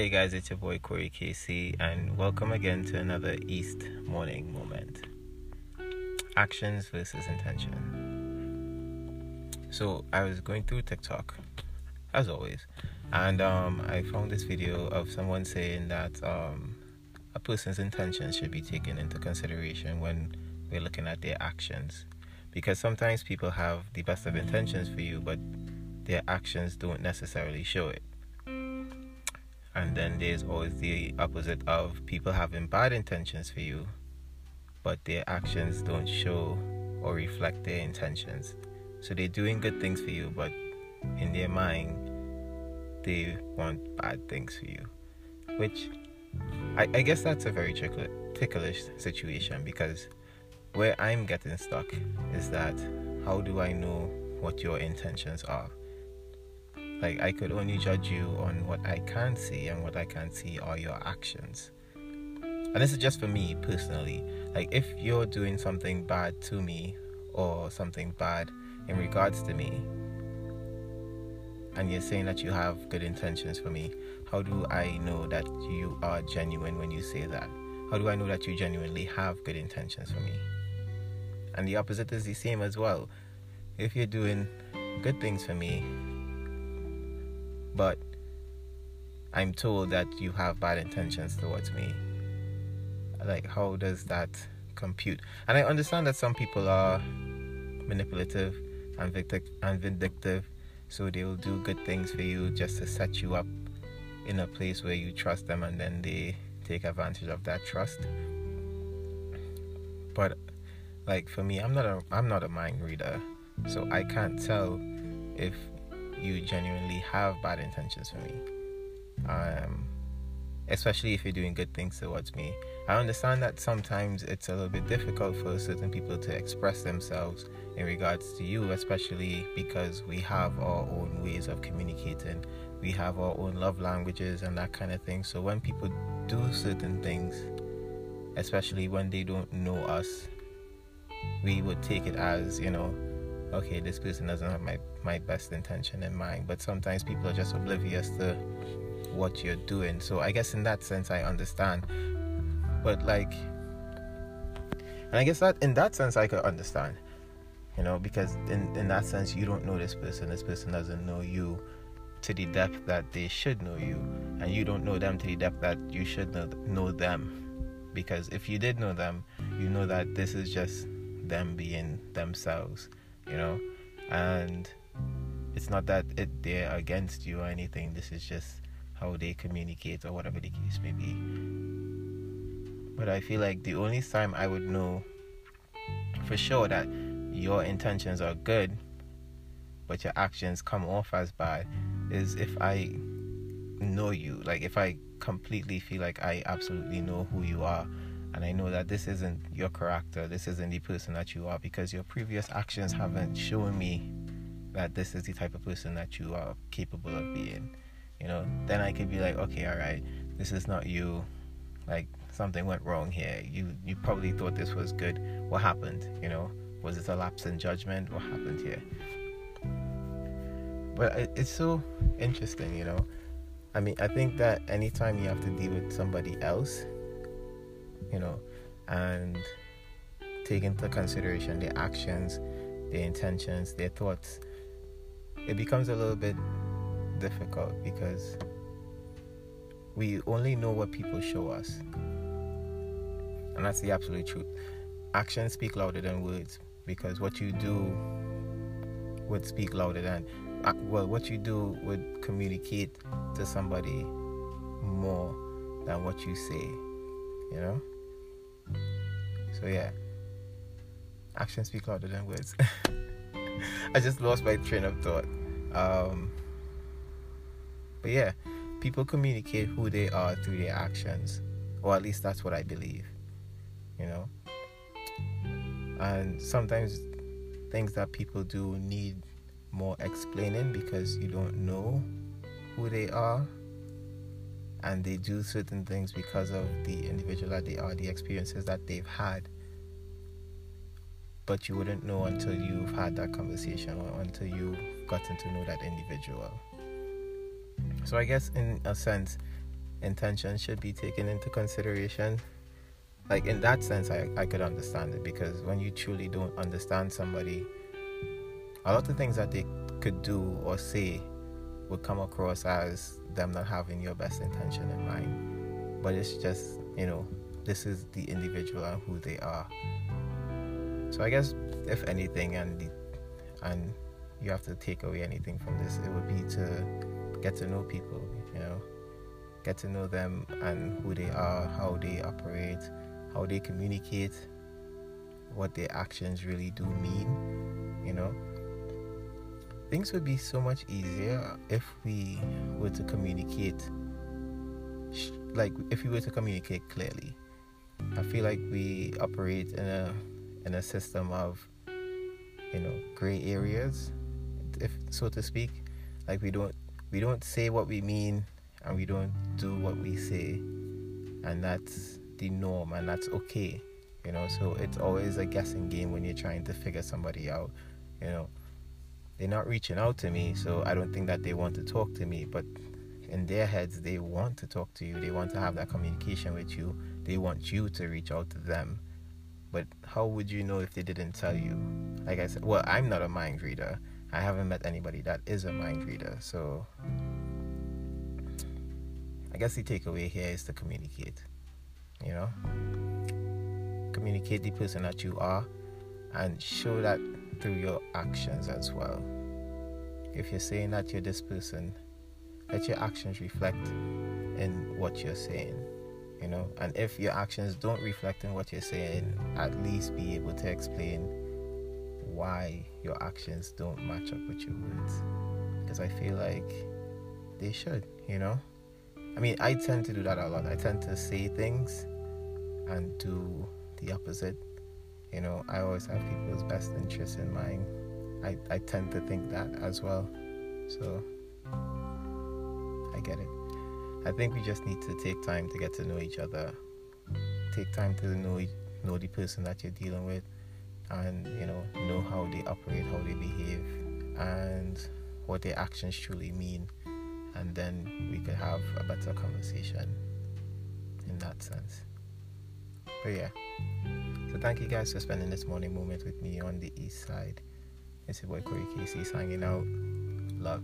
Hey guys, it's your boy Corey KC, and welcome again to another East Morning Moment. Actions versus intention. So I was going through TikTok, as always, and um, I found this video of someone saying that um, a person's intentions should be taken into consideration when we're looking at their actions, because sometimes people have the best of intentions for you, but their actions don't necessarily show it and then there's always the opposite of people having bad intentions for you, but their actions don't show or reflect their intentions. So they're doing good things for you, but in their mind, they want bad things for you. Which I, I guess that's a very ticklish situation because where I'm getting stuck is that how do I know what your intentions are? Like, I could only judge you on what I can see, and what I can see are your actions. And this is just for me personally. Like, if you're doing something bad to me, or something bad in regards to me, and you're saying that you have good intentions for me, how do I know that you are genuine when you say that? How do I know that you genuinely have good intentions for me? And the opposite is the same as well. If you're doing good things for me, but I'm told that you have bad intentions towards me. Like, how does that compute? And I understand that some people are manipulative and, and vindictive, so they will do good things for you just to set you up in a place where you trust them and then they take advantage of that trust. But like for me, I'm not a I'm not a mind reader, so I can't tell if you genuinely have bad intentions for me. Um, especially if you're doing good things towards me. I understand that sometimes it's a little bit difficult for certain people to express themselves in regards to you, especially because we have our own ways of communicating. We have our own love languages and that kind of thing. So when people do certain things, especially when they don't know us, we would take it as, you know, okay, this person doesn't have my, my best intention in mind. But sometimes people are just oblivious to what you're doing. So I guess in that sense, I understand. But like, and I guess that in that sense, I could understand, you know, because in, in that sense, you don't know this person. This person doesn't know you to the depth that they should know you. And you don't know them to the depth that you should know, know them. Because if you did know them, you know that this is just them being themselves you know? And it's not that it, they're against you or anything. This is just how they communicate or whatever the case may be. But i feel like the only time i would know for sure that your intentions are good but your actions come off as bad is if i know you. Like if i completely feel like i absolutely know who you are and I know that this isn't your character, this isn't the person that you are because your previous actions haven't shown me that this is the type of person that you are capable of being. You know, then I could be like, okay, all right, this is not you. Like something went wrong here. You you probably thought this was good. What happened? You know, was it a lapse in judgment? What happened here? But it's so interesting, you know. I mean, I think that anytime you have to deal with somebody else, you know, and take into consideration their actions, their intentions, their thoughts, it becomes a little bit difficult because we only know what people show us. And that's the absolute truth. Actions speak louder than words because what you do would speak louder than well what you do would communicate to somebody more than what you say you know so yeah, actions speak louder than words. I just lost my train of thought. Um, but yeah, people communicate who they are through their actions, or at least that's what I believe. You know, and sometimes things that people do need more explaining because you don't know who they are and they do certain things because of the individual that they are, the experiences that they've had. But you wouldn't know until you've had that conversation or until you've gotten to know that individual. So I guess in a sense, intention should be taken into consideration. Like in that sense, I, I could understand it because when you truly don't understand somebody, a lot of things that they could do or say would come across as them not having your best intention in mind. But it's just, you know, this is the individual and who they are. So I guess if anything and the, and you have to take away anything from this, it would be to get to know people, you know, get to know them and who they are, how they operate, how they communicate, what their actions really do mean, you know. Things would be so much easier if we were to communicate, like if we were to communicate clearly. I feel like we operate in a in a system of, you know, gray areas, if so to speak. Like we don't we don't say what we mean and we don't do what we say and that's the norm and that's okay you know so it's always a guessing game when you're trying to figure somebody out you know they're not reaching out to me so i don't think that they want to talk to me. But in their heads they want to talk to you. They want to have that communication with you. They want you to reach out to them. But how would you know if they didn't tell you? Like i said well i'm not a mind reader. I haven't met anybody that is a mind reader. So I guess the takeaway here is to communicate. You know, communicate the person that you are and show that through your actions as well. If you're saying that you're this person, let your actions reflect in what you're saying. You know, and if your actions don't reflect in what you're saying, at least be able to explain why your actions don't match up with your words. Because I feel like they should, you know. I mean, I tend to do that a lot. I tend to say things and do the opposite. You know, I always have people's best interests in mind. I, I tend to think that as well. So, I get it. I think we just need to take time to get to know each other. Take time to know know the person that you're dealing with, and you know know how they operate, how they behave, and what their actions truly mean and then we could have a better conversation in that sense. But yeah. So thank you guys for spending this morning moment with me on the east side. It's your boy Corey Casey signing out. Love.